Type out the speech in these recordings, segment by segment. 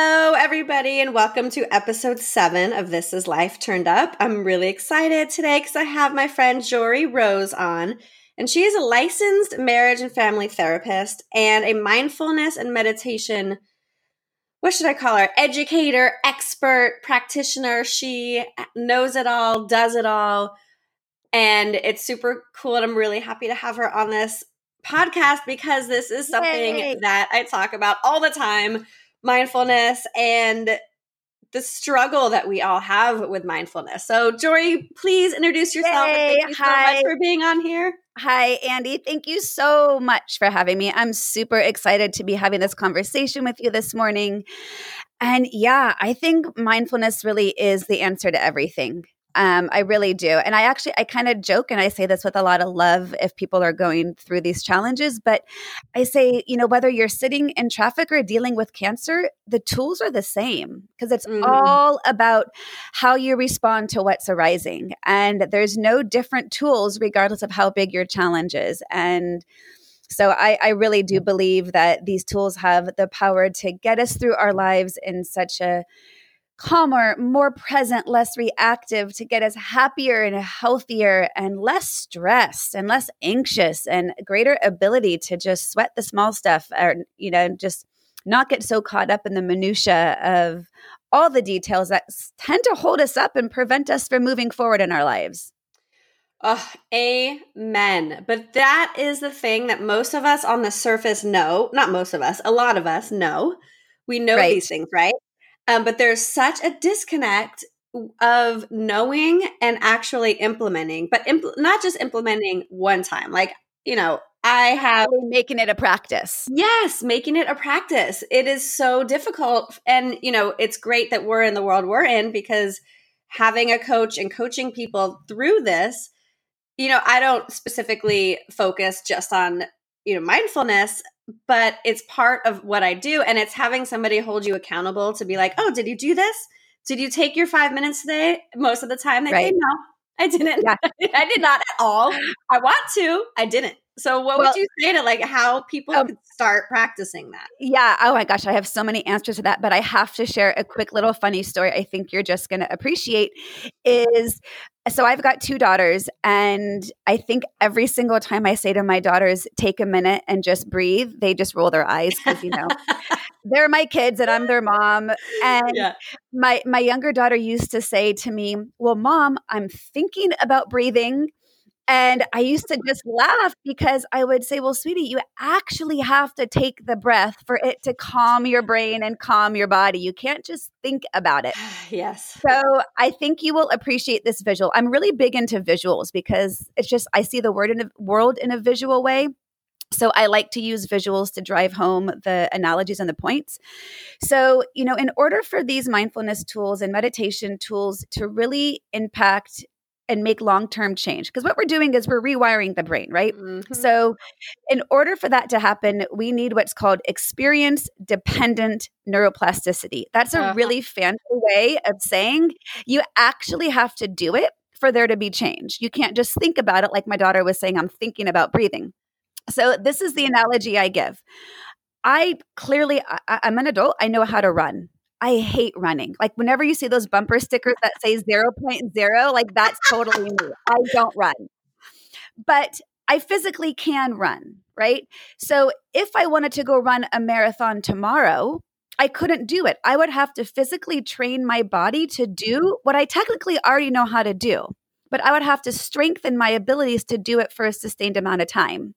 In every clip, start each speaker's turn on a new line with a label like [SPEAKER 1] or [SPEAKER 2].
[SPEAKER 1] Hello, everybody, and welcome to episode seven of This is Life Turned Up. I'm really excited today because I have my friend Jory Rose on, and she is a licensed marriage and family therapist and a mindfulness and meditation. What should I call her? Educator, expert, practitioner. She knows it all, does it all, and it's super cool. And I'm really happy to have her on this podcast because this is something Yay. that I talk about all the time mindfulness and the struggle that we all have with mindfulness. So, Jory, please introduce yourself.
[SPEAKER 2] Yay,
[SPEAKER 1] thank you
[SPEAKER 2] hi.
[SPEAKER 1] so much for being on here.
[SPEAKER 2] Hi, Andy. Thank you so much for having me. I'm super excited to be having this conversation with you this morning. And yeah, I think mindfulness really is the answer to everything. Um, I really do. And I actually, I kind of joke and I say this with a lot of love if people are going through these challenges. But I say, you know, whether you're sitting in traffic or dealing with cancer, the tools are the same because it's mm. all about how you respond to what's arising. And there's no different tools regardless of how big your challenge is. And so I, I really do believe that these tools have the power to get us through our lives in such a calmer, more present, less reactive to get us happier and healthier and less stressed and less anxious and greater ability to just sweat the small stuff or, you know, just not get so caught up in the minutia of all the details that tend to hold us up and prevent us from moving forward in our lives.
[SPEAKER 1] Oh, amen. But that is the thing that most of us on the surface know. Not most of us, a lot of us know. We know right. these things, right? Um, but there's such a disconnect of knowing and actually implementing, but impl- not just implementing one time. Like, you know, I have
[SPEAKER 2] making it a practice.
[SPEAKER 1] Yes, making it a practice. It is so difficult. And, you know, it's great that we're in the world we're in because having a coach and coaching people through this, you know, I don't specifically focus just on, you know, mindfulness but it's part of what I do. And it's having somebody hold you accountable to be like, oh, did you do this? Did you take your five minutes today? Most of the time they right. say, no, I didn't. Yeah. I did not at all. I want to. I didn't. So what well, would you say to like how people um, could start practicing that?
[SPEAKER 2] Yeah. Oh my gosh, I have so many answers to that, but I have to share a quick little funny story I think you're just going to appreciate is so I've got two daughters and I think every single time I say to my daughters take a minute and just breathe, they just roll their eyes cuz you know they're my kids and I'm their mom and yeah. my my younger daughter used to say to me, "Well, mom, I'm thinking about breathing." And I used to just laugh because I would say, Well, sweetie, you actually have to take the breath for it to calm your brain and calm your body. You can't just think about it.
[SPEAKER 1] yes.
[SPEAKER 2] So I think you will appreciate this visual. I'm really big into visuals because it's just, I see the word in a, world in a visual way. So I like to use visuals to drive home the analogies and the points. So, you know, in order for these mindfulness tools and meditation tools to really impact and make long-term change because what we're doing is we're rewiring the brain right? Mm-hmm. so in order for that to happen we need what's called experience dependent neuroplasticity. That's a uh-huh. really fancy way of saying you actually have to do it for there to be change. You can't just think about it like my daughter was saying i'm thinking about breathing. So this is the analogy i give. I clearly I, i'm an adult. I know how to run I hate running. Like whenever you see those bumper stickers that say 0.0, like that's totally me. I don't run. But I physically can run, right? So if I wanted to go run a marathon tomorrow, I couldn't do it. I would have to physically train my body to do what I technically already know how to do, but I would have to strengthen my abilities to do it for a sustained amount of time.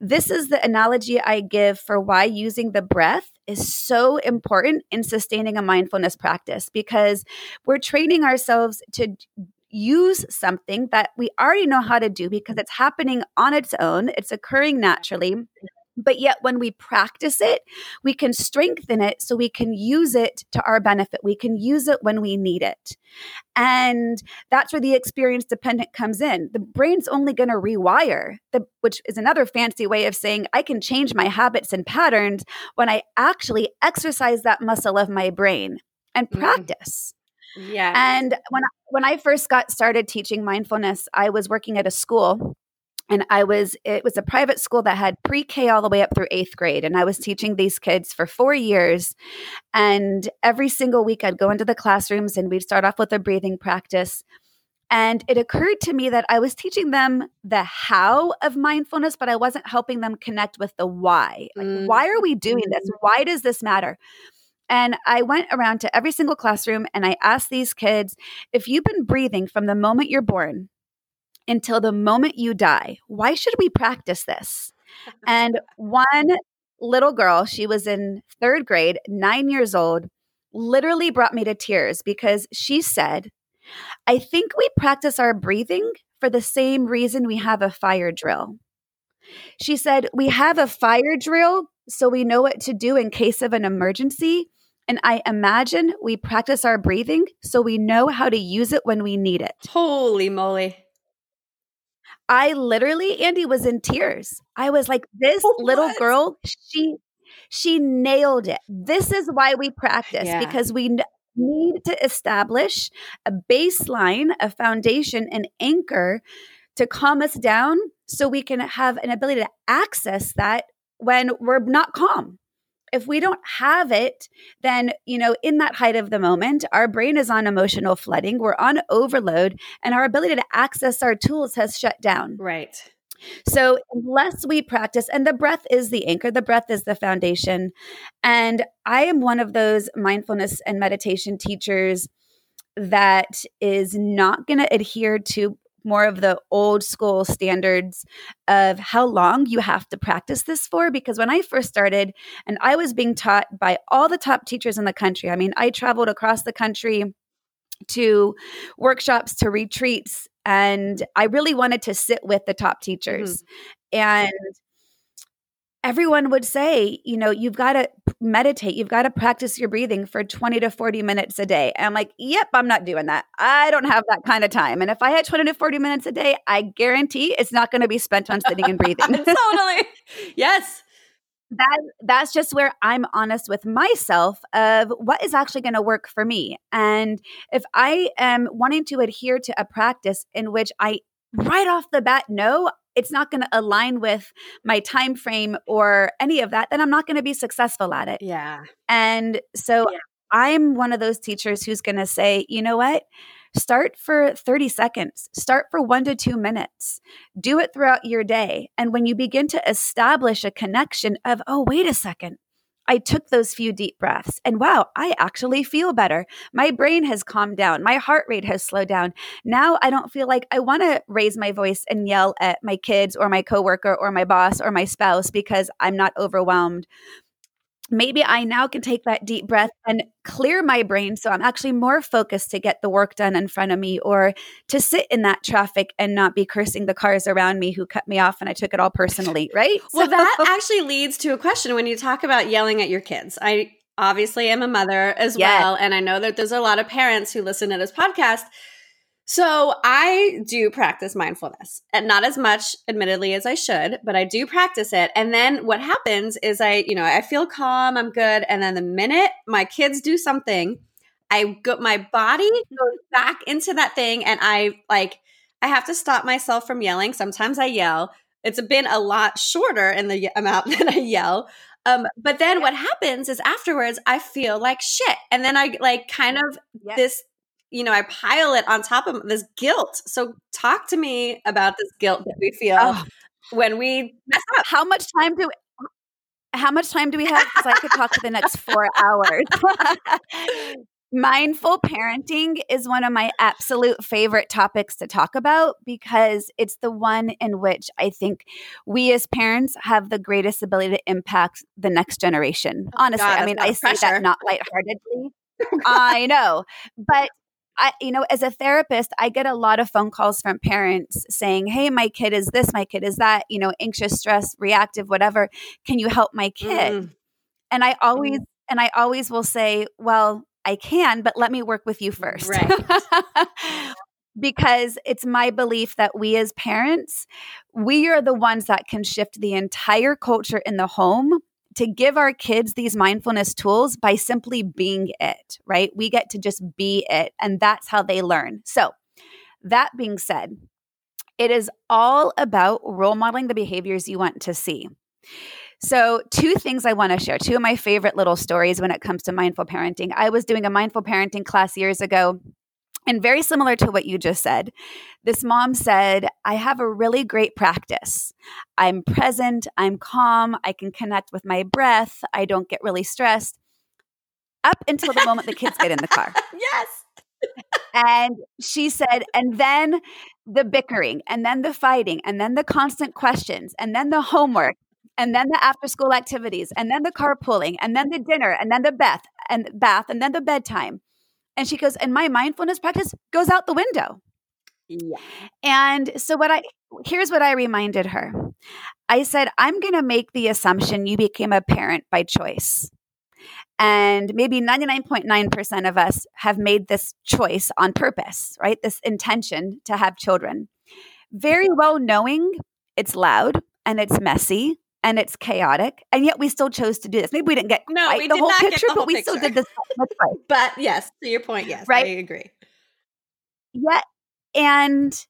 [SPEAKER 2] This is the analogy I give for why using the breath is so important in sustaining a mindfulness practice because we're training ourselves to use something that we already know how to do because it's happening on its own, it's occurring naturally. But yet, when we practice it, we can strengthen it so we can use it to our benefit. We can use it when we need it. And that's where the experience dependent comes in. The brain's only going to rewire, the, which is another fancy way of saying I can change my habits and patterns when I actually exercise that muscle of my brain and mm-hmm. practice.
[SPEAKER 1] Mm. Yeah.
[SPEAKER 2] And when when I first got started teaching mindfulness, I was working at a school and I was it was a private school that had pre-K all the way up through 8th grade and I was teaching these kids for 4 years and every single week I'd go into the classrooms and we'd start off with a breathing practice and it occurred to me that I was teaching them the how of mindfulness but I wasn't helping them connect with the why like mm. why are we doing this mm. why does this matter and I went around to every single classroom and I asked these kids if you've been breathing from the moment you're born until the moment you die. Why should we practice this? And one little girl, she was in third grade, nine years old, literally brought me to tears because she said, I think we practice our breathing for the same reason we have a fire drill. She said, We have a fire drill so we know what to do in case of an emergency. And I imagine we practice our breathing so we know how to use it when we need it.
[SPEAKER 1] Holy moly.
[SPEAKER 2] I literally, Andy, was in tears. I was like, this oh, what? little girl, she she nailed it. This is why we practice yeah. because we need to establish a baseline, a foundation, an anchor to calm us down so we can have an ability to access that when we're not calm if we don't have it, then, you know, in that height of the moment, our brain is on emotional flooding, we're on overload, and our ability to access our tools has shut down.
[SPEAKER 1] Right.
[SPEAKER 2] So, unless we practice, and the breath is the anchor, the breath is the foundation. And I am one of those mindfulness and meditation teachers that is not going to adhere to more of the old school standards of how long you have to practice this for. Because when I first started, and I was being taught by all the top teachers in the country, I mean, I traveled across the country to workshops, to retreats, and I really wanted to sit with the top teachers. Mm-hmm. And everyone would say, you know, you've got to meditate, you've got to practice your breathing for 20 to 40 minutes a day. And I'm like, yep, I'm not doing that. I don't have that kind of time. And if I had 20 to 40 minutes a day, I guarantee it's not going to be spent on sitting and breathing.
[SPEAKER 1] totally. Yes.
[SPEAKER 2] That that's just where I'm honest with myself of what is actually going to work for me. And if I am wanting to adhere to a practice in which I right off the bat know it's not going to align with my time frame or any of that then i'm not going to be successful at it.
[SPEAKER 1] Yeah.
[SPEAKER 2] And so yeah. i'm one of those teachers who's going to say you know what? Start for 30 seconds. Start for 1 to 2 minutes. Do it throughout your day. And when you begin to establish a connection of oh wait a second I took those few deep breaths and wow, I actually feel better. My brain has calmed down. My heart rate has slowed down. Now I don't feel like I want to raise my voice and yell at my kids or my coworker or my boss or my spouse because I'm not overwhelmed maybe I now can take that deep breath and clear my brain so I'm actually more focused to get the work done in front of me or to sit in that traffic and not be cursing the cars around me who cut me off and I took it all personally, right?
[SPEAKER 1] well, so- that actually leads to a question when you talk about yelling at your kids. I obviously am a mother as yes. well and I know that there's a lot of parents who listen to this podcast so I do practice mindfulness and not as much, admittedly, as I should, but I do practice it. And then what happens is I, you know, I feel calm, I'm good. And then the minute my kids do something, I go, my body goes back into that thing and I like, I have to stop myself from yelling. Sometimes I yell. It's been a lot shorter in the amount that I yell. Um, but then what happens is afterwards I feel like shit. And then I like kind of this you know, I pile it on top of this guilt. So talk to me about this guilt that we feel oh. when we mess up.
[SPEAKER 2] How much time do how much time do we have? Because I could talk for the next four hours. Mindful parenting is one of my absolute favorite topics to talk about because it's the one in which I think we as parents have the greatest ability to impact the next generation. Oh Honestly, God, I mean, I say that not lightheartedly. I know, but I, you know, as a therapist, I get a lot of phone calls from parents saying, Hey, my kid is this, my kid is that, you know, anxious, stress, reactive, whatever. Can you help my kid? Mm. And I always, mm. and I always will say, Well, I can, but let me work with you first.
[SPEAKER 1] Right.
[SPEAKER 2] because it's my belief that we as parents, we are the ones that can shift the entire culture in the home to give our kids these mindfulness tools by simply being it, right? We get to just be it, and that's how they learn. So, that being said, It is all about role modeling the behaviors you want to see. So, two things I want to share, two of my favorite little stories when it comes to mindful parenting. I was doing a mindful parenting class years ago. And very similar to what you just said, this mom said, I have a really great practice. I'm present, I'm calm, I can connect with my breath, I don't get really stressed. Up until the moment the kids get in the car.
[SPEAKER 1] yes.
[SPEAKER 2] and she said, and then the bickering, and then the fighting, and then the constant questions, and then the homework, and then the after school activities, and then the carpooling, and then the dinner, and then the bath, and bath, and then the bedtime. And she goes, and my mindfulness practice goes out the window.
[SPEAKER 1] Yeah.
[SPEAKER 2] And so what I here's what I reminded her. I said, I'm going to make the assumption you became a parent by choice. And maybe 99.9% of us have made this choice on purpose, right? This intention to have children. Very well knowing it's loud and it's messy and it's chaotic, and yet we still chose to do this. Maybe we didn't get
[SPEAKER 1] no,
[SPEAKER 2] quite the whole picture,
[SPEAKER 1] the whole
[SPEAKER 2] but we
[SPEAKER 1] picture.
[SPEAKER 2] still did this. Right.
[SPEAKER 1] But yes, to your point, yes,
[SPEAKER 2] right?
[SPEAKER 1] I agree.
[SPEAKER 2] Yeah, and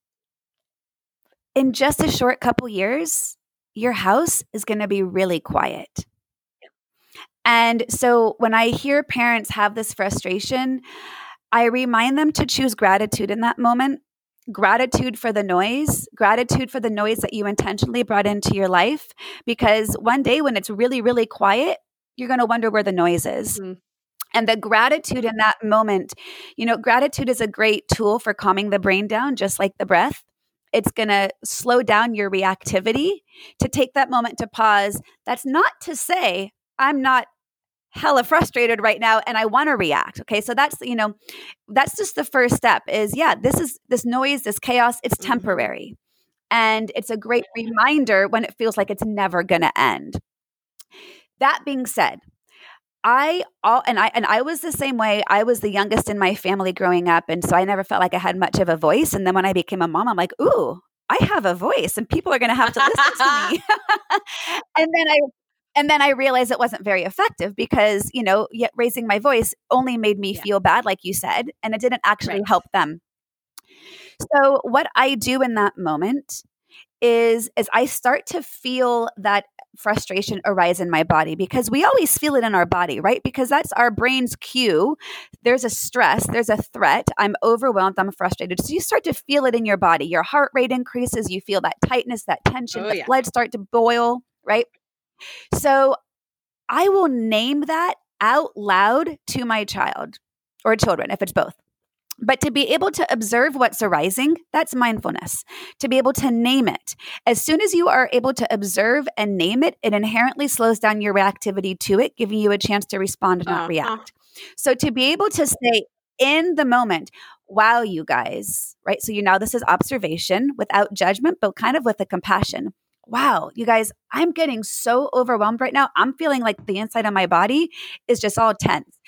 [SPEAKER 2] in just a short couple years, your house is going to be really quiet. And so when I hear parents have this frustration, I remind them to choose gratitude in that moment. Gratitude for the noise, gratitude for the noise that you intentionally brought into your life. Because one day when it's really, really quiet, you're going to wonder where the noise is. Mm-hmm. And the gratitude in that moment, you know, gratitude is a great tool for calming the brain down, just like the breath. It's going to slow down your reactivity to take that moment to pause. That's not to say I'm not hella frustrated right now and I want to react. Okay. So that's, you know, that's just the first step is yeah, this is this noise, this chaos, it's mm-hmm. temporary. And it's a great reminder when it feels like it's never going to end. That being said, I all and I and I was the same way. I was the youngest in my family growing up and so I never felt like I had much of a voice and then when I became a mom I'm like, "Ooh, I have a voice and people are going to have to listen to me." and then I and then I realized it wasn't very effective because, you know, yet raising my voice only made me yeah. feel bad, like you said, and it didn't actually right. help them. So what I do in that moment is is I start to feel that frustration arise in my body because we always feel it in our body, right? Because that's our brain's cue. There's a stress, there's a threat. I'm overwhelmed, I'm frustrated. So you start to feel it in your body. Your heart rate increases, you feel that tightness, that tension, oh, the yeah. blood start to boil, right? So I will name that out loud to my child or children, if it's both. But to be able to observe what's arising, that's mindfulness. To be able to name it. As soon as you are able to observe and name it, it inherently slows down your reactivity to it, giving you a chance to respond not uh-huh. react. So to be able to say in the moment, wow, you guys, right? So you know this is observation without judgment, but kind of with a compassion wow, you guys, I'm getting so overwhelmed right now. I'm feeling like the inside of my body is just all tense.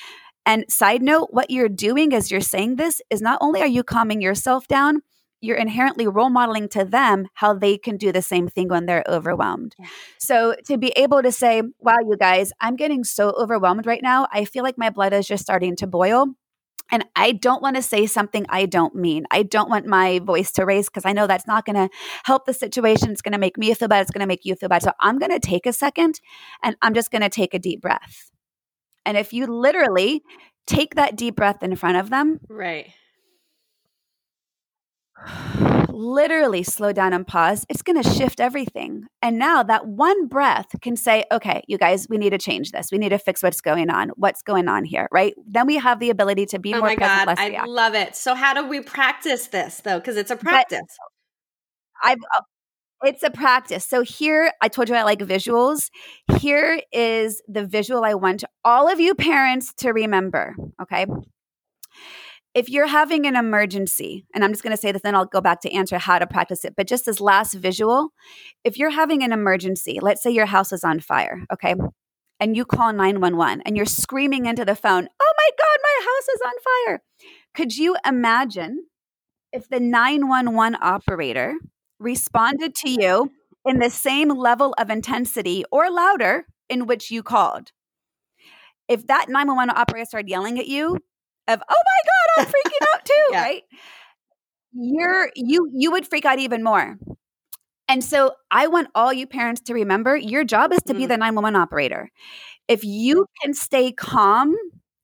[SPEAKER 2] And side note, what you're doing as you're saying this is not only are you calming yourself down, you're inherently role modeling to them how they can do the same thing when they're overwhelmed. Yeah. So to be able to say, wow, you guys, I'm getting so overwhelmed right now. I feel like my blood is just starting to boil. And I don't want to say something I don't mean. I don't want my voice to raise because I know that's not going to help the situation. It's going to make me feel bad. It's going to make you feel bad. So I'm going to take a second and I'm just going to take a deep breath. And if you literally take that deep breath in front of them,
[SPEAKER 1] right
[SPEAKER 2] literally slow down and pause, it's going to shift everything. And now that one breath can say, okay, you guys, we need to change this. We need to fix what's going on. What's going on here, right? Then we have the ability to be
[SPEAKER 1] oh
[SPEAKER 2] more
[SPEAKER 1] my
[SPEAKER 2] present,
[SPEAKER 1] God, I react. love it. So how do we practice this though? Because it's a practice.
[SPEAKER 2] I've uh, it's a practice. So here, I told you I like visuals. Here is the visual I want all of you parents to remember. Okay if you're having an emergency, and I'm just going to say this, then I'll go back to answer how to practice it. But just this last visual, if you're having an emergency, let's say your house is on fire, okay, and you call 911 and you're screaming into the phone, oh my God, my house is on fire. Could you imagine if the 911 operator responded to you in the same level of intensity or louder in which you called? If that 911 operator started yelling at you, of oh my god i'm freaking out too yeah. right you're you you would freak out even more. And so I want all you parents to remember your job is to mm. be the 911 operator. If you can stay calm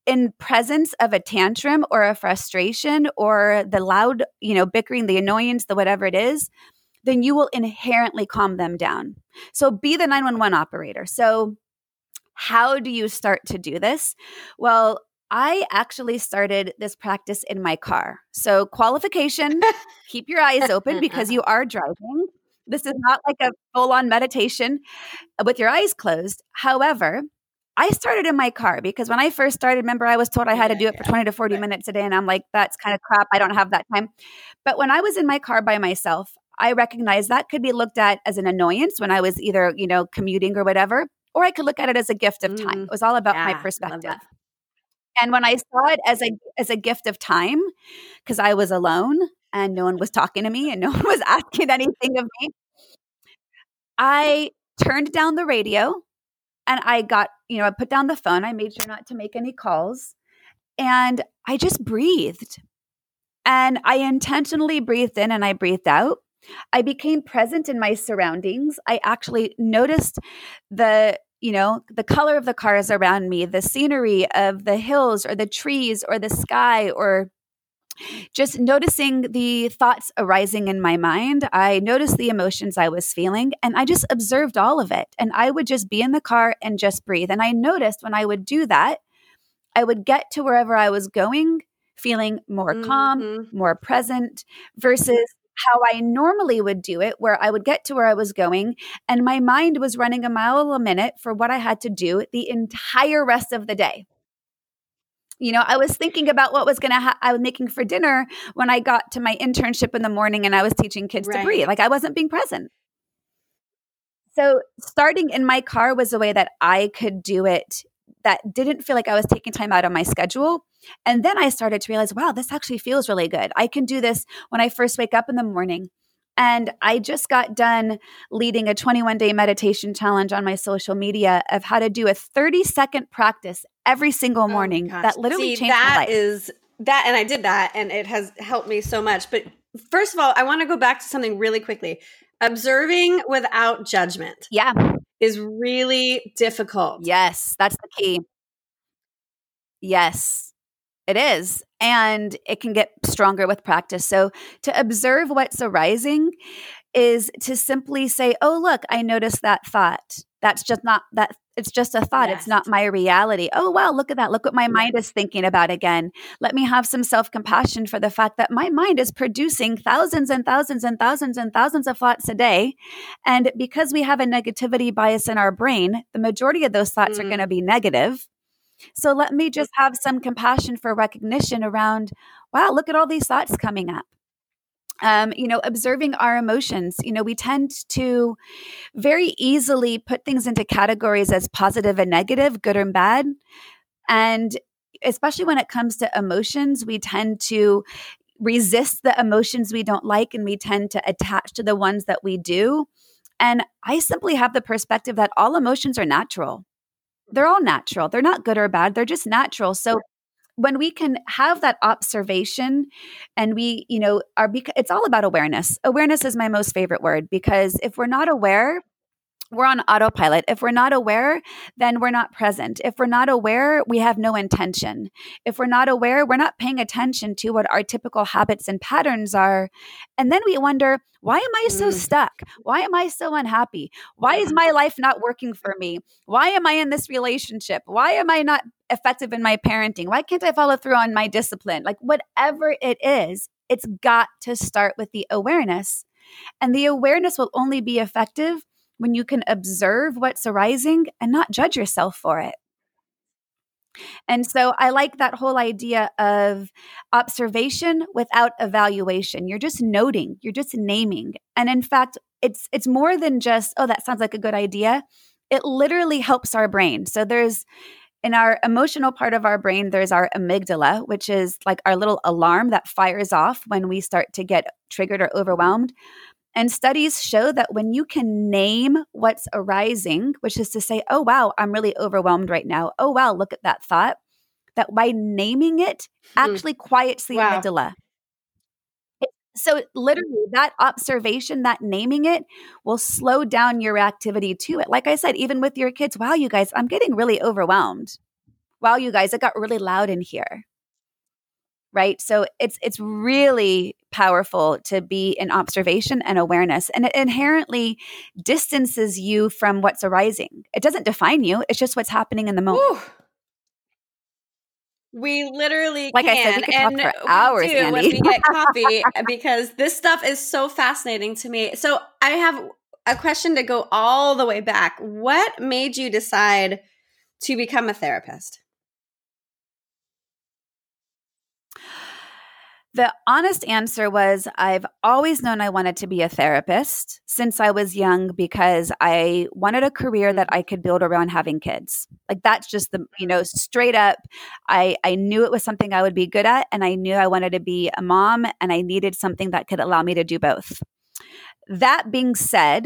[SPEAKER 2] in presence of a tantrum or a frustration or the loud, you know, bickering, the annoyance, the whatever it is, then you will inherently calm them down. So be the 911 operator. So how do you start to do this? Well, I actually started this practice in my car. So, qualification keep your eyes open because you are driving. This is not like a full on meditation with your eyes closed. However, I started in my car because when I first started, remember, I was told I had to do it for 20 to 40 minutes a day. And I'm like, that's kind of crap. I don't have that time. But when I was in my car by myself, I recognized that could be looked at as an annoyance when I was either, you know, commuting or whatever, or I could look at it as a gift of time. Mm, it was all about yeah, my perspective. And when I saw it as a as a gift of time, because I was alone and no one was talking to me and no one was asking anything of me, I turned down the radio and I got, you know, I put down the phone. I made sure not to make any calls. And I just breathed. And I intentionally breathed in and I breathed out. I became present in my surroundings. I actually noticed the you know, the color of the cars around me, the scenery of the hills or the trees or the sky or just noticing the thoughts arising in my mind. I noticed the emotions I was feeling and I just observed all of it. And I would just be in the car and just breathe. And I noticed when I would do that, I would get to wherever I was going feeling more mm-hmm. calm, more present versus how I normally would do it, where I would get to where I was going, and my mind was running a mile a minute for what I had to do the entire rest of the day. You know, I was thinking about what was going to ha- I was making for dinner when I got to my internship in the morning and I was teaching kids right. to breathe. Like I wasn't being present. So, starting in my car was a way that I could do it that didn't feel like I was taking time out of my schedule. And then I started to realize, wow, this actually feels really good. I can do this when I first wake up in the morning. And I just got done leading a 21 day meditation challenge on my social media of how to do a 30 second practice every single oh morning. Oh that literally See, changed
[SPEAKER 1] that
[SPEAKER 2] my life.
[SPEAKER 1] Is that, and I did that, and it has helped me so much. But first of all, I want to go back to something really quickly. Observing without judgment.
[SPEAKER 2] Yeah.
[SPEAKER 1] Is really difficult.
[SPEAKER 2] Yes, that's the key. Yes, it is. And it can get stronger with practice. So, to observe what's arising is to simply say, Oh, look, I noticed that thought. That's just not that it's just a thought. Yes. It's not my reality. Oh, wow, look at that. Look what my mind is thinking about again. Let me have some self compassion for the fact that my mind is producing thousands and thousands and thousands and thousands of thoughts a day. And because we have a negativity bias in our brain, the majority of those thoughts mm. are going to be negative. So let me just have some compassion for recognition around, wow, look at all these thoughts coming up. Um, you know, observing our emotions. You know, we tend to very easily put things into categories as positive and negative, good and bad. And especially when it comes to emotions, we tend to resist the emotions we don't like and we tend to attach to the ones that we do. And I simply have the perspective that all emotions are natural they're all natural. They're not good or bad. They're just natural. So when we can have that observation and we, you know, are it's all about awareness. Awareness is my most favorite word because if we're not aware, we're on autopilot. If we're not aware, then we're not present. If we're not aware, we have no intention. If we're not aware, we're not paying attention to what our typical habits and patterns are. And then we wonder, why am I so mm. stuck? Why am I so unhappy? Why is my life not working for me? Why am I in this relationship? Why am I not effective in my parenting? Why can't I follow through on my discipline? Like, whatever it is, it's got to start with the awareness. And the awareness will only be effective when you can observe what's arising and not judge yourself for it. And so I like that whole idea of observation without evaluation. You're just noting, you're just naming. And in fact, it's it's more than just, oh, that sounds like a good idea. It literally helps our brain. So there's in our emotional part of our brain, there's our amygdala, which is like our little alarm that fires off when we start to get triggered or overwhelmed. And studies show that when you can name what's arising, which is to say, oh, wow, I'm really overwhelmed right now. Oh, wow, look at that thought, that by naming it hmm. actually quiets the wow. amygdala. So, literally, that observation, that naming it will slow down your activity to it. Like I said, even with your kids, wow, you guys, I'm getting really overwhelmed. Wow, you guys, it got really loud in here. Right. So it's it's really powerful to be in observation and awareness. And it inherently distances you from what's arising. It doesn't define you, it's just what's happening in the moment.
[SPEAKER 1] We literally
[SPEAKER 2] like
[SPEAKER 1] can.
[SPEAKER 2] I said, we could
[SPEAKER 1] and
[SPEAKER 2] talk for hours,
[SPEAKER 1] we do
[SPEAKER 2] Andy.
[SPEAKER 1] when we get coffee because this stuff is so fascinating to me. So I have a question to go all the way back. What made you decide to become a therapist?
[SPEAKER 2] The honest answer was I've always known I wanted to be a therapist since I was young because I wanted a career that I could build around having kids. Like that's just the, you know, straight up I I knew it was something I would be good at and I knew I wanted to be a mom and I needed something that could allow me to do both. That being said,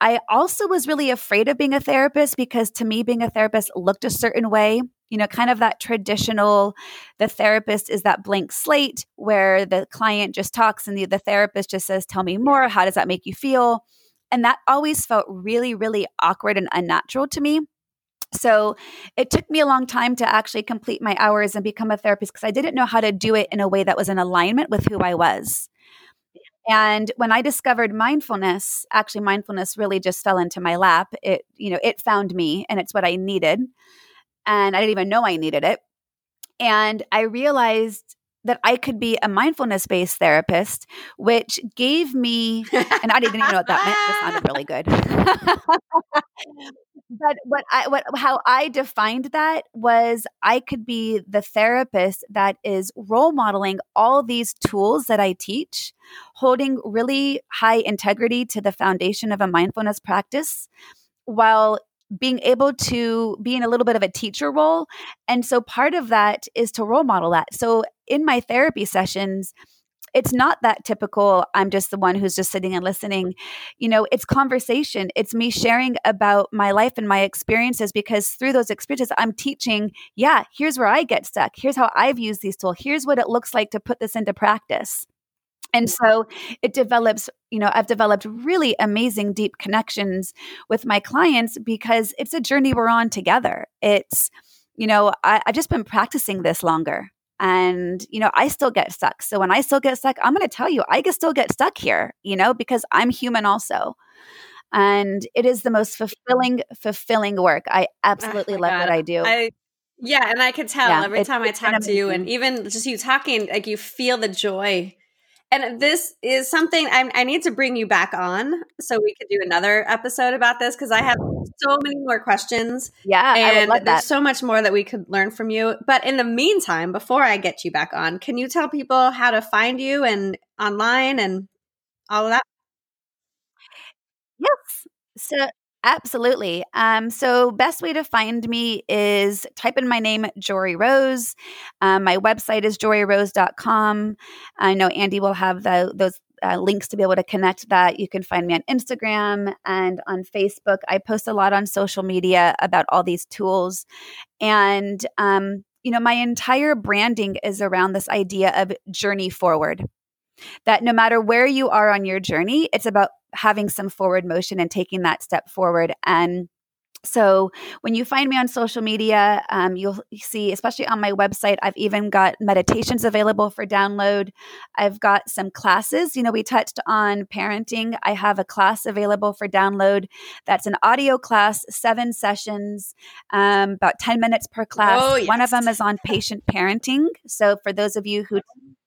[SPEAKER 2] I also was really afraid of being a therapist because to me, being a therapist looked a certain way. You know, kind of that traditional, the therapist is that blank slate where the client just talks and the, the therapist just says, Tell me more. How does that make you feel? And that always felt really, really awkward and unnatural to me. So it took me a long time to actually complete my hours and become a therapist because I didn't know how to do it in a way that was in alignment with who I was. And when I discovered mindfulness, actually mindfulness really just fell into my lap. It, you know, it found me and it's what I needed. And I didn't even know I needed it. And I realized that I could be a mindfulness based therapist, which gave me, and I didn't even know what that meant. That sounded really good. but what I what how I defined that was I could be the therapist that is role modeling all these tools that I teach, holding really high integrity to the foundation of a mindfulness practice while being able to be in a little bit of a teacher role. And so part of that is to role model that. So in my therapy sessions, it's not that typical i'm just the one who's just sitting and listening you know it's conversation it's me sharing about my life and my experiences because through those experiences i'm teaching yeah here's where i get stuck here's how i've used these tools here's what it looks like to put this into practice and so it develops, you know, I've developed really amazing, deep connections with my clients because it's a journey we're on together. It's, you know, I, I've just been practicing this longer. And, you know, I still get stuck. So when I still get stuck, I'm going to tell you, I can still get stuck here, you know, because I'm human also. And it is the most fulfilling, fulfilling work. I ah, absolutely oh love God. what I do.
[SPEAKER 1] I, yeah. And I could tell yeah, every time I talk to you and even just you talking, like you feel the joy and this is something I, I, need to bring you back on so we could do another episode about this because I have so many more questions.
[SPEAKER 2] Yeah,
[SPEAKER 1] and
[SPEAKER 2] there's
[SPEAKER 1] that. so much more that we could learn from you. But in the meantime, before I get you back on, can you tell people how to find you and online and all of that?
[SPEAKER 2] Yes. So Absolutely. Um, so, best way to find me is type in my name, Jory Rose. Um, my website is joryrose.com. I know Andy will have the, those uh, links to be able to connect that. You can find me on Instagram and on Facebook. I post a lot on social media about all these tools. And, um, you know, my entire branding is around this idea of journey forward that no matter where you are on your journey, it's about having some forward motion and taking that step forward. And so when you find me on social media, um, you'll see, especially on my website, I've even got meditations available for download. I've got some classes. You know, we touched on parenting. I have a class available for download. That's an audio class, seven sessions, um, about 10 minutes per class. Oh, yes. One of them is on patient parenting. So for those of you who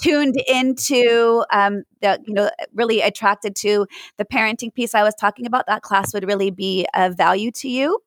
[SPEAKER 2] tuned into um, the you know really attracted to the parenting piece i was talking about that class would really be of value to you.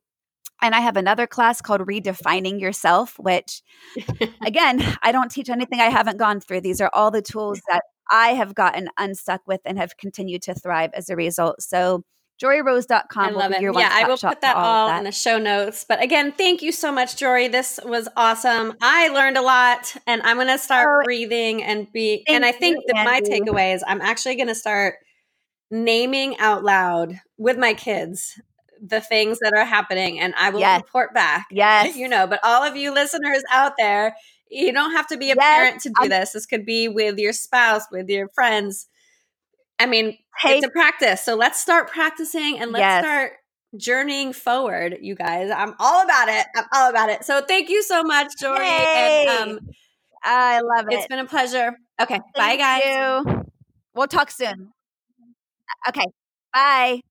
[SPEAKER 2] And i have another class called redefining yourself which again i don't teach anything i haven't gone through. These are all the tools that i have gotten unstuck with and have continued to thrive as a result. So joryrose.com.
[SPEAKER 1] I love it. Yeah, I will put that all, that. in the show notes. But again, thank you so much, Jory. This was awesome. I learned a lot and I'm going to start oh, breathing and be, and I think you, that my takeaway is I'm actually going to start naming out loud with my kids the things that are happening and I will yes. report back.
[SPEAKER 2] Yes.
[SPEAKER 1] You know, but all of you listeners out there, You don't have to be a
[SPEAKER 2] Yes,
[SPEAKER 1] parent to do
[SPEAKER 2] I'm-
[SPEAKER 1] this. This could be with your spouse, with your friends. I mean,
[SPEAKER 2] Hey,
[SPEAKER 1] it's a practice. So let's start practicing and let's
[SPEAKER 2] Yes.
[SPEAKER 1] start journeying forward, you guys. I'm all about it. I'm all about it. So thank you so much, Jory.
[SPEAKER 2] Yay.
[SPEAKER 1] And um,
[SPEAKER 2] I love it.
[SPEAKER 1] it's been a pleasure. Okay. bye, guys.
[SPEAKER 2] you. We'll talk soon. Okay. Bye.